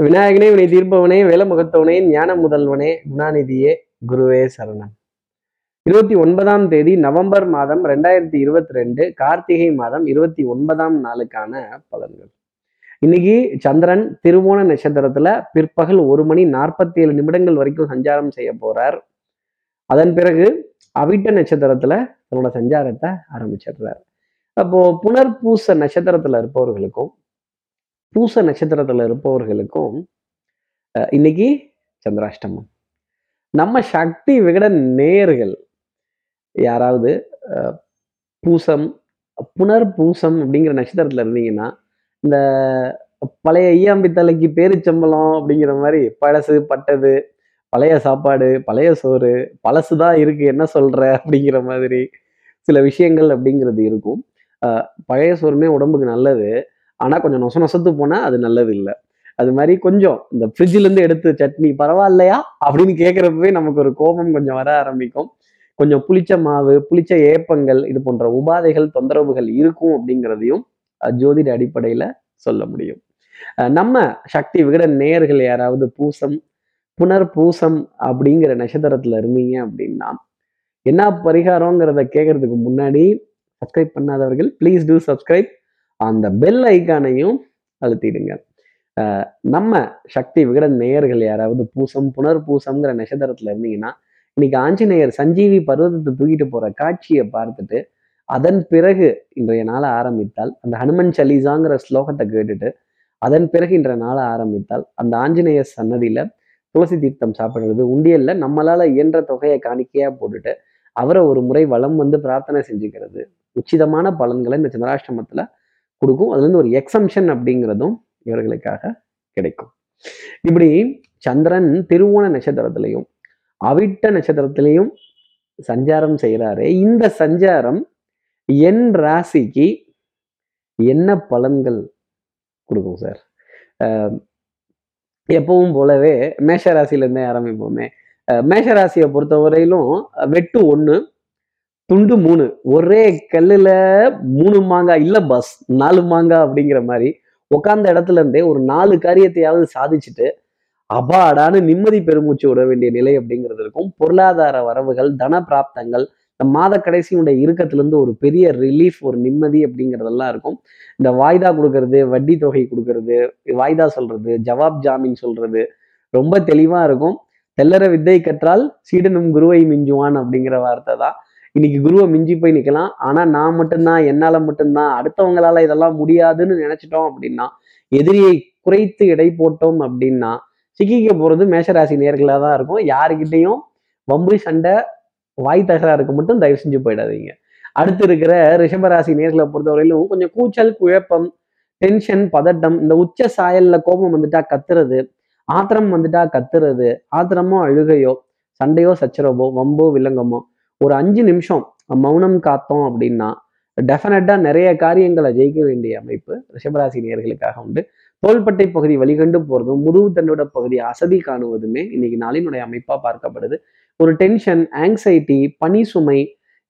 விநாயகனே வினை தீர்ப்பவனே வேலமுகத்தவனே ஞான முதல்வனே குணாநிதியே குருவே சரணம். இருபத்தி ஒன்பதாம் தேதி நவம்பர் மாதம் ரெண்டாயிரத்தி இருபத்தி ரெண்டு கார்த்திகை மாதம் இருபத்தி ஒன்பதாம் நாளுக்கான பலன்கள். இன்னைக்கு சந்திரன் திருவோண நட்சத்திரத்துல பிற்பகல் ஒரு மணி நாற்பத்தி ஏழு நிமிடங்கள் வரைக்கும் சஞ்சாரம் செய்ய போறார். அதன் பிறகு அவிட்ட நட்சத்திரத்துல தன்னோட சஞ்சாரத்தை ஆரம்பிச்சிடுறார். அப்போ புனர்பூச நட்சத்திரத்துல இருப்பவர்களுக்கும் பூச நட்சத்திரத்தில் இருப்பவர்களுக்கும் இன்னைக்கு சந்திராஷ்டமம். நம்ம சக்தி விகட நேர்கள் யாராவது பூசம் புனர் பூசம் அப்படிங்கிற நட்சத்திரத்தில் இருந்தீங்கன்னா இந்த பழைய ஐயாம்பித்தலைக்கு பேரிச்சம்பளம் அப்படிங்கிற மாதிரி பழசு பட்டது பழைய சாப்பாடு பழைய சோறு பழசு தான் இருக்கு என்ன சொல்ற அப்படிங்கிற மாதிரி சில விஷயங்கள் அப்படிங்கிறது இருக்கும். பழைய சோறுமே உடம்புக்கு நல்லது. ஆனா கொஞ்சம் நொச நொசத்து போனா அது நல்லது இல்லை அது மாதிரி கொஞ்சம் இந்த ஃப்ரிட்ஜிலேருந்து எடுத்து சட்னி பரவாயில்லையா? அப்படின்னு கேட்கறப்பவே நமக்கு ஒரு கோபம் கொஞ்சம் வர ஆரம்பிக்கும். கொஞ்சம் புளிச்ச மாவு புளிச்ச ஏப்பங்கள் இது போன்ற உபாதைகள் தொந்தரவுகள் இருக்கும் அப்படிங்கிறதையும் ஜோதிட அடிப்படையில சொல்ல முடியும். நம்ம சக்தி விகட நேயர்கள் யாராவது பூசம் புனர் பூசம் அப்படிங்கிற நட்சத்திரத்துல இருந்தீங்க அப்படின்னா என்ன பரிகாரங்கிறத கேட்கறதுக்கு முன்னாடி சப்ஸ்கிரைப் பண்ணாதவர்கள் ப்ளீஸ் டூ சப்ஸ்கிரைப் அந்த பெல் ஐக்கானையும் அழுத்திடுங்க. நம்ம சக்தி விகட நேயர்கள் யாராவது பூசம் புனர் பூசம்ங்கிற நட்சத்திரத்துல இருந்தீங்கன்னா இன்னைக்கு ஆஞ்சநேயர் சஞ்சீவி பர்வதத்தை தூக்கிட்டு போற காட்சியை பார்த்துட்டு அதன் பிறகு இன்றைய நாளை ஆரம்பித்தால் அந்த ஹனுமன் சலீசாங்கிற ஸ்லோகத்தை கேட்டுட்டு அதன் பிறகு இன்றைய நாளை ஆரம்பித்தால் அந்த ஆஞ்சநேயர் சன்னதியில துளசி தீர்த்தம் சாப்பிடுறது உண்டியல்ல நம்மளால இயன்ற தொகையை காணிக்கையா போட்டுட்டு அவரை ஒரு முறை வளம் வந்து பிரார்த்தனை செஞ்சுக்கிறது உச்சிதமான பலன்களை இந்த சந்திராஷ்டமத்துல கொடுக்கும். அதுலேருந்து ஒரு எக்ஸம்ஷன் அப்படிங்கிறதும் இவர்களுக்காக கிடைக்கும். இப்படி சந்திரன் திருவோண நட்சத்திரத்திலையும் அவிட்ட நட்சத்திரத்திலையும் சஞ்சாரம் செய்கிறாரு இந்த சஞ்சாரம் என் ராசிக்கு என்ன பலன்கள் கொடுக்கும் சார்? எப்பவும் போலவே மேஷ ராசியில ஆரம்பிப்போமே. மேஷ ராசியை பொறுத்தவரையிலும் வெட்டு ஒன்று துண்டு மூணு. ஒரே கல்லுல மூணு மாங்காய் இல்லை பஸ் நாலு மாங்காய் அப்படிங்கிற மாதிரி உட்காந்த இடத்துல இருந்தே ஒரு நாலு காரியத்தையாவது சாதிச்சுட்டு அபாடான நிம்மதி பெருமூச்சு விட வேண்டிய நிலை அப்படிங்கிறது இருக்கும். பொருளாதார வரவுகள் தன பிராப்தங்கள் இந்த மாத கடைசியுடைய இறுக்கத்திலிருந்து ஒரு பெரிய ரிலீஃப் ஒரு நிம்மதி அப்படிங்கிறதெல்லாம் இருக்கும். இந்த வாய்தா கொடுக்கறது வட்டி தொகை கொடுக்கறது வாய்தா சொல்றது ஜவாப் ஜாமீன் சொல்றது ரொம்ப தெளிவாக இருக்கும். தெல்லற வித்தை கற்றால் சீடனும் குருவை மிஞ்சுவான் அப்படிங்கிற வார்த்தை தான். இன்னைக்கு குருவை மிஞ்சி போய் நிற்கலாம் ஆனால் நான் மட்டும்தான் என்னால் மட்டும்தான் அடுத்தவங்களால இதெல்லாம் முடியாதுன்னு நினைச்சிட்டோம் அப்படின்னா எதிரியை குறைத்து எடை போட்டோம் அப்படின்னா சிக்கிக்க போகிறது மேஷராசி நேர்களாக தான் இருக்கும். யாருக்கிட்டையும் வம்பு சண்டை வாய் தகராறுக்கு மட்டும் தயவு செஞ்சு போயிடாதீங்க. அடுத்து இருக்கிற ரிஷபராசி நேர்களை பொறுத்தவரையிலும் கொஞ்சம் கூச்சல் குழப்பம் டென்ஷன் பதட்டம் இந்த உச்ச சாயல்ல கோபம் வந்துட்டா கத்துறது ஆத்திரம் வந்துட்டா கத்துறது ஆத்திரமோ அழுகையோ சண்டையோ சச்சரவோ வம்போ வில்லங்கமோ ஒரு அஞ்சு நிமிஷம் மௌனம் காத்தோம் அப்படின்னா டெஃபினட்டாக நிறைய காரியங்களை ஜெயிக்க வேண்டிய அமைப்பு ரிஷபராசி நேர்களுக்காக உண்டு. தோள்பட்டை பகுதி வழிகண்டு போகிறதும் முதுகு தண்டோட பகுதி அசதி காணுவதுமே இன்னைக்கு நாளினுடைய அமைப்பாக பார்க்கப்படுது. ஒரு டென்ஷன் ஆங்ஸைட்டி பனி சுமை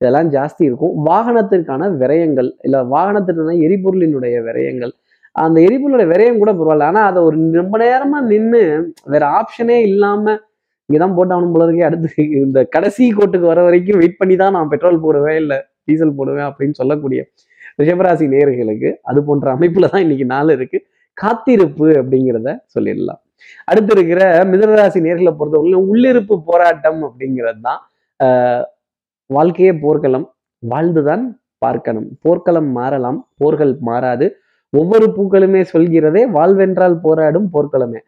இதெல்லாம் ஜாஸ்தி இருக்கும். வாகனத்திற்கான விரயங்கள் இல்லை வாகனத்திற்கான எரிபொருளினுடைய விரயங்கள். அந்த எரிபொருளோட விரயம் கூட பரவாயில்ல. ஆனால் அதை ஒரு ரொம்ப நேரமாக நின்று வேற ஆப்ஷனே இல்லாமல் இல்லாம இங்கதான் போட்டாகணும் போல இருக்கே. அடுத்து இந்த கடைசி கோட்டுக்கு வர வரைக்கும் வெயிட் பண்ணி தான் நான் பெட்ரோல் போடுவேன் இல்ல டீசல் போடுவேன் அப்படின்னு சொல்லக்கூடிய ரிஷபராசி நேர்களுக்கு அது போன்ற அமைப்புல தான் இன்னைக்கு நாள் இருக்கு. காத்திருப்பு அப்படிங்கிறத சொல்லிடலாம். அடுத்து இருக்கிற மிதனராசி நேர்களை பொறுத்தவரையிலும் உள்ளிருப்பு போராட்டம் அப்படிங்கிறது தான் ஆஹ் வாழ்க்கையே போர்க்களம். வாழ்ந்துதான் பார்க்கணும். போர்க்களம் மாறலாம். போர்கள் மாறாது. ஒவ்வொரு பூக்களுமே சொல்கிறதே வாழ்வென்றால் போராடும் போர்க்களமே.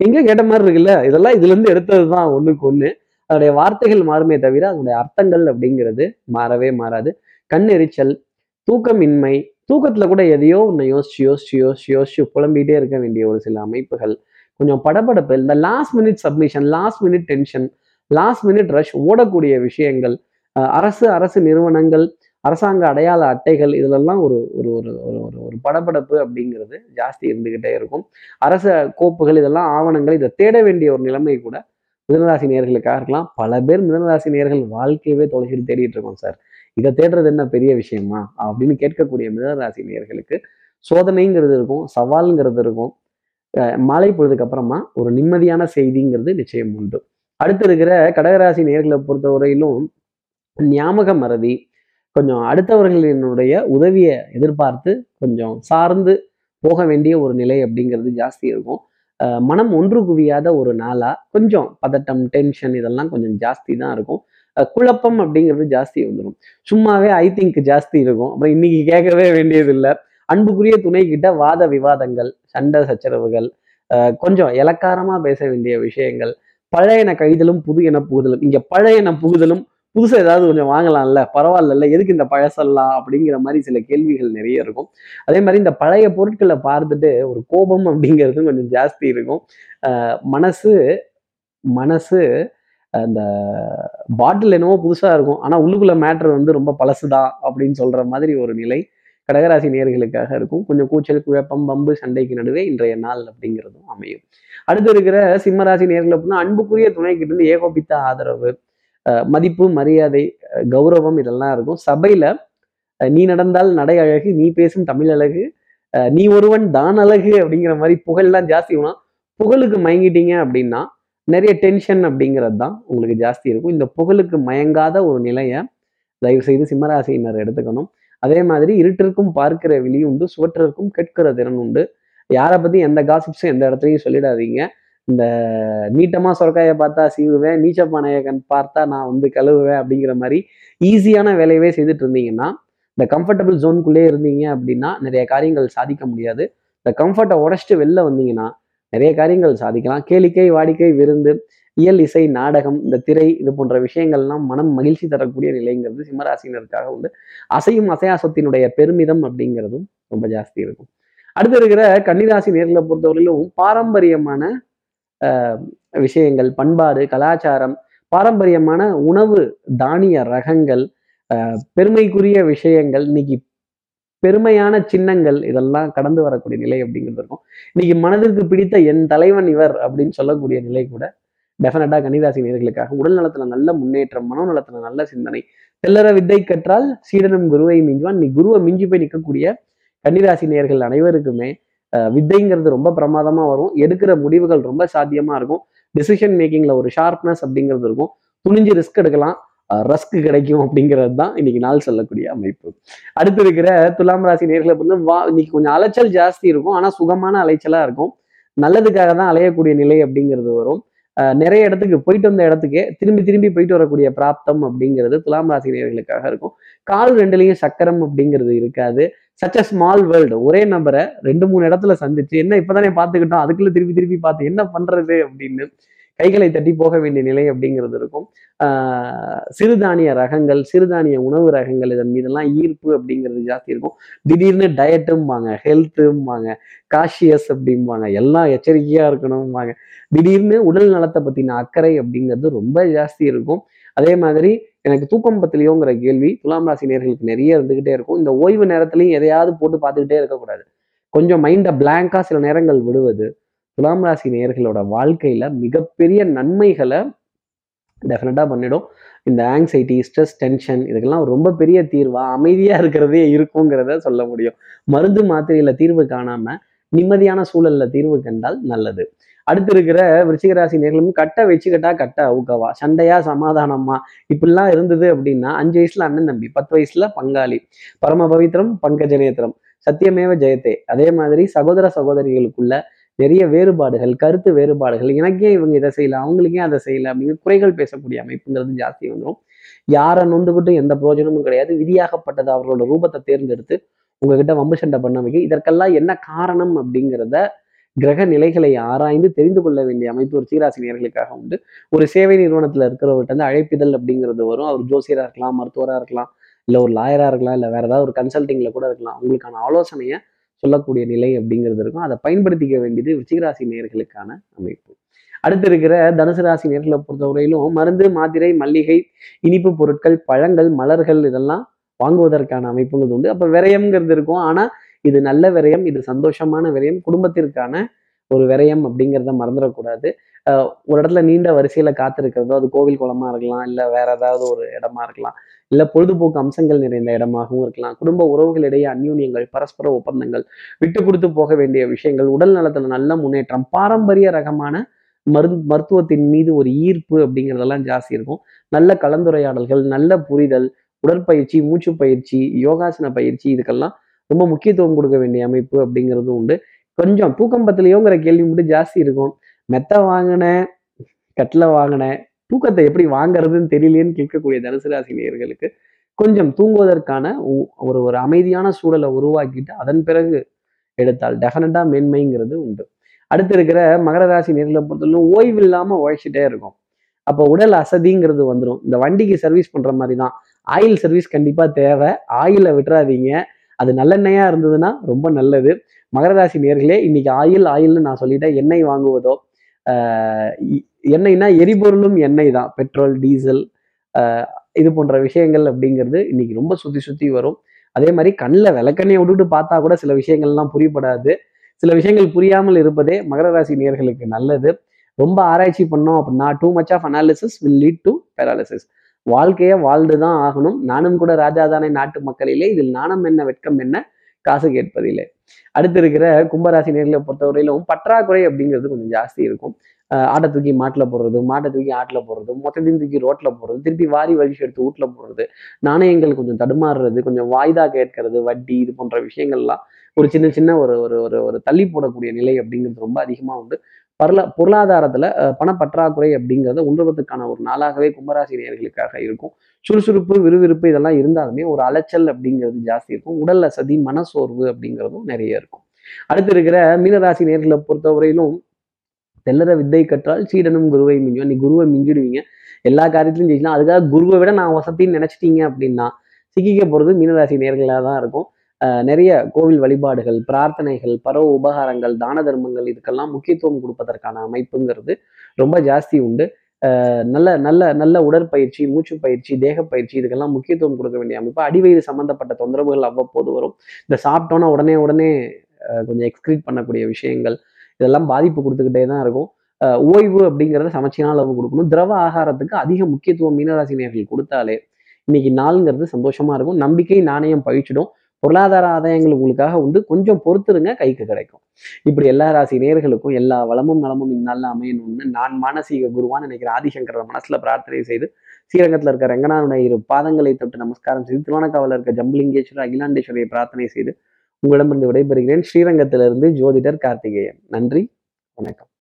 எங்க கேட்ட மாதிரி இருக்குல்ல? இதெல்லாம் இதுல இருந்து எடுத்ததுதான் ஒண்ணுக்கு ஒண்ணு. அதனுடைய வார்த்தைகள் மாறுமே தவிர அதனுடைய அர்த்தங்கள் அப்படிங்கிறது மாறவே மாறாது. கண் எரிச்சல் தூக்கமின்மை தூக்கத்துல கூட எதையோ ஒன்று யோசிச்சு யோசிச்சு யோசிச்சு யோசிச்சு புலம்பிகிட்டே இருக்க வேண்டிய ஒரு சில அமைப்புகள். கொஞ்சம் படபடப்பு இந்த last minute submission last minute tension last minute rush ஓடக்கூடிய விஷயங்கள் அரசு அரசு நிறுவனங்கள் அரசாங்க அடையாள அட்டைகள் இதிலெல்லாம் ஒரு ஒரு ஒரு ஒரு ஒரு ஒரு படபடப்பு அப்படிங்கிறது ஜாஸ்தி இருந்துக்கிட்டே இருக்கும். அரசு கோப்புகள் இதெல்லாம் ஆவணங்கள் இதை தேட வேண்டிய ஒரு நிலைமை கூட மிதனராசி நேர்களுக்காக இருக்கலாம். பல பேர் மிதனராசி நேர்கள் வாழ்க்கையவே தொலைச்சிட்டு தேடிட்டு இருக்கோம் சார். இதை தேடுறது என்ன பெரிய விஷயமா? அப்படின்னு கேட்கக்கூடிய மிதனராசி நேர்களுக்கு சோதனைங்கிறது இருக்கும் சவால்ங்கிறது இருக்கும். மாலை பொழுதுக்கு அப்புறமா ஒரு நிம்மதியான செய்திங்கிறது நிச்சயம் உண்டு. அடுத்து இருக்கிற கடகராசி நேர்களை பொறுத்தவரையிலும் ஞாபக மறதி கொஞ்சம் அடுத்தவர்களினுடைய உதவியை எதிர்பார்த்து கொஞ்சம் சார்ந்து போக வேண்டிய ஒரு நிலை அப்படிங்கிறது ஜாஸ்தி இருக்கும். மனம் ஒன்று குவியாத ஒரு நாளா கொஞ்சம் பதட்டம் டென்ஷன் இதெல்லாம் கொஞ்சம் ஜாஸ்தி தான் இருக்கும். குழப்பம் அப்படிங்கிறது ஜாஸ்தி வந்துடும் சும்மாவே ஐ திங்க் ஜாஸ்தி இருக்கும். அப்புறம் இன்னைக்கு கேட்கவே வேண்டியது இல்லை அன்புக்குரிய துணை கிட்ட வாத விவாதங்கள் சண்டை சச்சரவுகள் கொஞ்சம் இலக்காரமா பேச வேண்டிய விஷயங்கள் பழையன கைதலும் புது என புகுதலும். இங்க பழையன புகுதலும் புதுசாக ஏதாவது கொஞ்சம் வாங்கலாம்ல பரவாயில்லல்ல எதுக்கு இந்த பழசெல்லாம் அப்படிங்கிற மாதிரி சில கேள்விகள் நிறைய இருக்கும். அதே மாதிரி இந்த பழைய பொருட்களை பார்த்துட்டு ஒரு கோபம் அப்படிங்கிறது கொஞ்சம் ஜாஸ்தி இருக்கும். மனசு மனசு அந்த பாட்டில் என்னவோ புதுசாக இருக்கும். ஆனால் உள்ளுக்குள்ள மேட்ரு வந்து ரொம்ப பழசுதான் அப்படின்னு சொல்கிற மாதிரி ஒரு நிலை கடகராசி நேர்களுக்காக இருக்கும். கொஞ்சம் கூச்சல் குழப்பம் பம்பு சண்டைக்கு நடுவே இன்றைய நாள் அப்படிங்கிறதும் அமையும். அடுத்து இருக்கிற சிம்மராசி நேர்கள் அப்படின்னா அன்புக்குரிய துணைக்கிட்ட இருந்து ஏகோபித்த ஆதரவு மதிப்பு மரியாதை கௌரவம் இதெல்லாம் இருக்கும். சபையில நீ நடந்தால் நடை அழகு நீ பேசும் தமிழ் அழகு நீ ஒருவன் தான் அழகு அப்படிங்கிற மாதிரி புகழ்லாம் ஜாஸ்தி வேணும் புகழுக்கு மயங்கிட்டீங்க அப்படின்னா நிறைய டென்ஷன் அப்படிங்கிறது தான் உங்களுக்கு ஜாஸ்தி இருக்கும். இந்த புகழுக்கு மயங்காத ஒரு நிலையை தயவு செய்து சிம்மராசியினர் எடுத்துக்கணும். அதே மாதிரி இருட்டிற்கும் பார்க்கிற விழி உண்டு சுவற்றிற்கும் கேட்கிற திறன் உண்டு யாரை பற்றி எந்த காசிப்ஸும் எந்த இடத்துலையும் சொல்லிடாதீங்க. இந்த நீட்டமா சொரக்காயை பார்த்தா சீவுவேன் நீச்சப்பானையை கண் பார்த்தா நான் வந்து கழுவுவேன் அப்படிங்கிற மாதிரி ஈஸியான வேலையவே செய்துட்டு இருந்தீங்கன்னா இந்த கம்ஃபர்டபுள் ஜோனுக்குள்ளே இருந்தீங்க அப்படின்னா நிறைய காரியங்கள் சாதிக்க முடியாது. இந்த கம்ஃபர்ட்டை உடச்சிட்டு வெளில வந்தீங்கன்னா நிறைய காரியங்கள் சாதிக்கலாம். கேளிக்கை வாடிக்கை விருந்து இயல் இசை நாடகம் இந்த திரை இது போன்ற விஷயங்கள்லாம் மனம் மகிழ்ச்சி தரக்கூடிய நிலைங்கிறது சிம்மராசினருக்காக உண்டு. அசையும் அசையாசத்தினுடைய பெருமிதம் அப்படிங்கிறதும் ரொம்ப ஜாஸ்தி இருக்கும். அடுத்து இருக்கிற கன்னிராசி நேர்களை பொறுத்தவரையிலும் பாரம்பரியமான விஷயங்கள் பண்பாடு கலாச்சாரம் பாரம்பரியமான உணவு தானிய ரகங்கள் ஆஹ், பெருமைக்குரிய விஷயங்கள் இன்னைக்கு பெருமையான சின்னங்கள் இதெல்லாம் கடந்து வரக்கூடிய நிலை அப்படிங்கிறது இருக்கும். இன்னைக்கு மனதிற்கு பிடித்த என் தலைவன் இவர் அப்படின்னு சொல்லக்கூடிய நிலை கூட டெஃபினட்டா கன்னிராசி நேர்களுக்காக உடல் நலத்துல நல்ல முன்னேற்றம் மனோநலத்துல நல்ல சிந்தனை தெல்லற வித்தை கற்றால் சீடனும் குருவை மிஞ்சுவான். நீ குருவை மிஞ்சி போய் நிற்கக்கூடிய கன்னிராசி நேர்கள் அனைவருக்குமே வித்தைங்கிறது ரொம்ப பிரமாதமா வரும். எடுக்கிற முடிவுகள் ரொம்ப சாத்தியமா இருக்கும். டிசிஷன் மேக்கிங்ல ஒரு ஷார்ப்னஸ் அப்படிங்கிறது இருக்கும். துணிஞ்சு ரிஸ்க் எடுக்கலாம். ரஸ்க் கிடைக்கும் அப்படிங்கிறது தான் இன்னைக்கு நாள் சொல்லக்கூடிய அமைப்பு. அடுத்து இருக்கிற துலாம் ராசி நேர்களை வந்து வா இன்னைக்கு கொஞ்சம் அலைச்சல் ஜாஸ்தி இருக்கும். ஆனா சுகமான அலைச்சலா இருக்கும். நல்லதுக்காக தான் அலையக்கூடிய நிலை அப்படிங்கிறது வரும். நிறைய இடத்துக்கு போயிட்டு வந்த இடத்துக்கே திரும்பி திரும்பி போயிட்டு வரக்கூடிய பிராப்தம் அப்படிங்கிறது துலாம் ராசி நேர்களுக்காக இருக்கும். கால் ரெண்டுலேயும் சக்கரம் அப்படிங்கிறது இருக்காது. சச் அ ஸ்மால் வேர்ல்டு ஒரே நபரை ரெண்டு மூணு இடத்துல சந்திச்சு என்ன இப்பதானே பார்த்துக்கிட்டோம் அதுக்குள்ள திருப்பி திருப்பி பார்த்து என்ன பண்றது அப்படின்னு கைகளை தட்டி போக வேண்டிய நிலை அப்படிங்கிறது இருக்கும். சிறுதானிய ரகங்கள் சிறுதானிய உணவு ரகங்கள் இதன் மீதெல்லாம் ஈர்ப்பு அப்படிங்கிறது ஜாஸ்தி இருக்கும். திடீர்னு டயட்டும்பாங்க ஹெல்த்தும்பாங்க காஷியஸ் அப்படிம்பாங்க எல்லாம் எச்சரிக்கையாக இருக்கணும்பாங்க. திடீர்னு உடல் நலத்தை பற்றின அக்கறை அப்படிங்கிறது ரொம்ப ஜாஸ்தி இருக்கும். அதே மாதிரி எனக்கு தூக்கம் பத்திலையோங்கிற கேள்வி துலாம் ராசி நேர்களுக்கு நிறைய இருந்துகிட்டே இருக்கும். இந்த ஓய்வு நேரத்துலையும் எதையாவது போட்டு பார்த்துக்கிட்டே இருக்கக்கூடாது. கொஞ்சம் மைண்டை பிளாங்காக சில நேரங்கள் விடுவது துலாம் ராசி நேர்களோட வாழ்க்கையில மிகப்பெரிய நன்மைகளை டெஃபினட்டா பண்ணிடும். இந்த ஆங்ஸைட்டி ஸ்ட்ரெஸ் டென்ஷன் இதுக்கெல்லாம் ரொம்ப பெரிய தீர்வா அமைதியா இருக்கிறதே இருக்குங்கிறத சொல்ல முடியும். மருந்து மாத்திரையில தீர்வு காணாம நிம்மதியான சூழல்ல தீர்வு கண்டால் நல்லது. அடுத்து இருக்கிற விருச்சிகராசி நேர்களும் கட்ட வச்சுக்கிட்டா கட்ட அவுக்கவா? சண்டையா சமாதானமா? இப்படிலாம் இருந்தது அப்படின்னா அஞ்சு வயசுல அண்ணன் தம்பி பத்து வயசுல பங்காளி. பரம பவித்திரம் பங்கஜநேத்திரம். சத்தியமேவ ஜெயத்தே. அதே மாதிரி சகோதர சகோதரிகளுக்குள்ள நிறைய வேறுபாடுகள் கருத்து வேறுபாடுகள். எனக்கே இவங்க இதை செய்யல அவங்களுக்கே அதை செய்யல அப்படிங்கிற குறைகள் பேசக்கூடிய அமைப்புங்கிறது ஜாஸ்தி வந்துடும் யாரை நொந்துக்கிட்டு எந்த பிரயோஜனமும் கிடையாது. விதியாகப்பட்டது அவர்களோட ரூபத்தை தேர்ந்தெடுத்து உங்ககிட்ட வம்பு சண்டை பண்ண வைக்க இதற்கெல்லாம் என்ன காரணம் அப்படிங்கிறத கிரக நிலைகளை ஆராய்ந்து தெரிந்து கொள்ள வேண்டிய அமைப்பு ஒரு சீராசி நேர்களுக்காக உண்டு. ஒரு சேவை நிறுவனத்தில் இருக்கிறவர்கிட்ட வந்து அழைப்பிதழ் அப்படிங்கிறது வரும். அவர் ஜோசியரா இருக்கலாம் மருத்துவரா இருக்கலாம் இல்லை ஒரு லாயரா இருக்கலாம் இல்லை வேற ஏதாவது ஒரு கன்சல்டிங்கில் கூட இருக்கலாம். உங்களுக்கான ஆலோசனையை சொல்லக்கூடிய நிலை அப்படிங்கிறது இருக்கும். அதை பயன்படுத்திக்க வேண்டியது விருச்சிகராசி நேர்களுக்கான அமைப்பு. அடுத்து இருக்கிற தனுசு ராசி நேர்களை பொறுத்தவரையிலும் மருந்து மாத்திரை மல்லிகை இனிப்பு பொருட்கள் பழங்கள் மலர்கள் இதெல்லாம் வாங்குவதற்கான அமைப்புங்கிறது உண்டு. அப்போ விரயம்ங்கிறது இருக்கும். ஆனா இது நல்ல விரயம் இது சந்தோஷமான விரயம் குடும்பத்திற்கான ஒரு விரயம் அப்படிங்கிறத மறந்துடக்கூடாது. ஒரு இடத்துல நீண்ட வரிசையில காத்திருக்கிறதோ அது கோவில் குளமா இருக்கலாம் இல்லை வேற ஏதாவது ஒரு இடமா இருக்கலாம் இல்லை பொழுதுபோக்கு அம்சங்கள் நிறைந்த இடமாகவும் இருக்கலாம் குடும்ப உறவுகளிடையே அந்யூன்யங்கள் பரஸ்பர ஒப்பந்தங்கள் விட்டு கொடுத்து போக வேண்டிய விஷயங்கள் உடல் நலத்துல நல்ல முன்னேற்றம் பாரம்பரிய ரகமான மரு மருத்துவத்தின் மீது ஒரு ஈர்ப்பு அப்படிங்கிறதெல்லாம் ஜாஸ்தி இருக்கும். நல்ல கலந்துரையாடல்கள் நல்ல புரிதல் உடற்பயிற்சி மூச்சு பயிற்சி யோகாசன பயிற்சி இதுக்கெல்லாம் ரொம்ப முக்கியத்துவம் கொடுக்க வேண்டிய அமைப்பு அப்படிங்கிறது உண்டு. கொஞ்சம் பூக்கம்பத்திலையோங்கிற கேள்வி மட்டும் ஜாஸ்தி இருக்கும். மெத்த வாங்கினேன் கட்டில் வாங்கினேன் தூக்கத்தை எப்படி வாங்குறதுன்னு தெரியலேன்னு கேட்கக்கூடிய தனுசு ராசி நேயர்களுக்கு கொஞ்சம் தூங்குவதற்கான ஒரு ஒரு அமைதியான சூழலை உருவாக்கிட்டு அதன் பிறகு எடுத்தால் டெஃபினட்டா மேன்மைங்கிறது உண்டு. அடுத்து இருக்கிற மகர ராசி நேர்களை பொறுத்தவரைக்கும் ஓய்வு இல்லாமல் உழைச்சிட்டே இருக்கும். அப்போ உடல் அசதிங்கிறது வந்துடும் இந்த வண்டிக்கு சர்வீஸ் பண்ணுற மாதிரி தான் ஆயில் சர்வீஸ் கண்டிப்பாக தேவை. ஆயிலை விட்டுறாதீங்க. அது நல்லெண்ணெயாக இருந்ததுன்னா ரொம்ப நல்லது. மகர ராசி நேர்களே இன்னைக்கு ஆயில் ஆயில்னு நான் சொல்லிட்டேன். எண்ணெய் வாங்குவதோ எண்ணெய்னா எரிபொருளும் எண்ணெய் தான். பெட்ரோல் டீசல் இது போன்ற விஷயங்கள் அப்படிங்கிறது இன்னைக்கு ரொம்ப சுற்றி சுற்றி வரும். அதே மாதிரி கண்ணில் விளக்கண்ணையை விட்டுட்டு பார்த்தா கூட சில விஷயங்கள்லாம் புரியப்படாது. சில விஷயங்கள் புரியாமல் இருப்பதே மகர ராசி நேர்களுக்கு நல்லது. ரொம்ப ஆராய்ச்சி பண்ணோம் அப்படின்னா too much of analysis will lead to paralysis வாழ்க்கையை வாழ்ந்து தான் ஆகணும். நானும் கூட ராஜாதானே நாட்டு மக்களிலே இதில் நாணம் என்ன வெட்கம் என்ன காசு கேட்பதில்லை. அடுத்து இருக்கிற கும்பராசி நேர்களை பொறுத்தவரையிலும் பற்றாக்குறை அப்படிங்கிறது கொஞ்சம் ஜாஸ்தி இருக்கும். ஆட்டை தூக்கி மாட்டில் போடுறது மாட்டை தூக்கி ஆட்டில் போடுறது மொத்தத்தையும் தூக்கி ரோட்டில் போடுறது திருப்பி வாரி வழிச்சு எடுத்து வீட்டில் போடுறது நாணயங்கள் கொஞ்சம் தடுமாறுறது கொஞ்சம் வாய்தா கேட்கறது வட்டி இது போன்ற விஷயங்கள்லாம் ஒரு சின்ன சின்ன ஒரு ஒரு ஒரு ஒரு தள்ளி போடக்கூடிய நிலை அப்படிங்கிறது ரொம்ப அதிகமாக உண்டு. பரல பொருளாதாரத்துல பணப்பற்றாக்குறை அப்படிங்கிறத உண்டுவதற்கான ஒரு நாளாகவே கும்பராசி நேர்களுக்காக இருக்கும். சுறுசுறுப்பு விறுவிறுப்பு இதெல்லாம் இருந்தாலுமே ஒரு அலைச்சல் அப்படிங்கிறது ஜாஸ்தி இருக்கும். உடல் அசதி மனசோர்வு அப்படிங்கிறதும் நிறைய இருக்கும். அடுத்து இருக்கிற மீனராசி நேர்களை பொறுத்தவரையிலும் தெல்லற வித்தை கற்றால் சீடனும் குருவை மிஞ்சும். நீ குருவை மிஞ்சிடுவீங்க. எல்லா காரியத்திலும் ஜெயிக்கலாம். அதுக்காக குருவை விட நான் வசத்தின்னு நினைச்சிட்டீங்க அப்படின்னா சிக்கிக்க போறது மீனராசி நேர்களாக தான் இருக்கும். நிறைய கோவில் வழிபாடுகள் பிரார்த்தனைகள் பரவ உபகாரங்கள் தான தர்மங்கள் இதுக்கெல்லாம் முக்கியத்துவம் கொடுப்பதற்கான அமைப்புங்கிறது ரொம்ப ஜாஸ்தி உண்டு. நல்ல நல்ல நல்ல உடற்பயிற்சி மூச்சு பயிற்சி தேக பயிற்சி இதுக்கெல்லாம் முக்கியத்துவம் கொடுக்க வேண்டிய அமைப்பு. அடிவயிறு சம்பந்தப்பட்ட தொந்தரவுகள் அவ்வப்போது வரும். இந்த சாப்பிட்டோன்னா உடனே உடனே கொஞ்சம் எக்ஸ்கிரீட் பண்ணக்கூடிய விஷயங்கள் இதெல்லாம் பாதிப்பு கொடுத்துக்கிட்டே தான் இருக்கும். ஓய்வு அப்படிங்கிறத சமச்சீரான அளவு கொடுக்கணும். திரவ ஆகாரத்துக்கு அதிக முக்கியத்துவம் மீனராசி நேர்கள் கொடுத்தாலே இன்னைக்கு நாளுங்கிறது சந்தோஷமா இருக்கும். நம்பிக்கை நாணயம் பழிச்சிடும். பொருளாதார ஆதாயங்கள் உங்களுக்காக உண்டு. கொஞ்சம் பொறுத்துருங்க கைக்கு கிடைக்கும். இப்படி எல்லா ராசி நேர்களுக்கும் எல்லா வளமும் நலமும் இந்நாளில் அமையணும்னு நான் மானசீக குருவான் நினைக்கிற ஆதிசங்கர மனசுல பிரார்த்தனை செய்து ஸ்ரீரங்கத்தில் இருக்க ரங்கநாதனுடைய இரு பாதங்களை தொட்டு நமஸ்காரம் செய்து திருவண்ணக்காவல இருக்க ஜம்புலிங்கேஸ்வரர் அகிலாண்டேஸ்வரியை பிரார்த்தனை செய்து உங்களிடமிருந்து விடைபெறுகிறேன். ஸ்ரீரங்கத்திலிருந்து ஜோதிடர் கார்த்திகேயன். நன்றி வணக்கம்.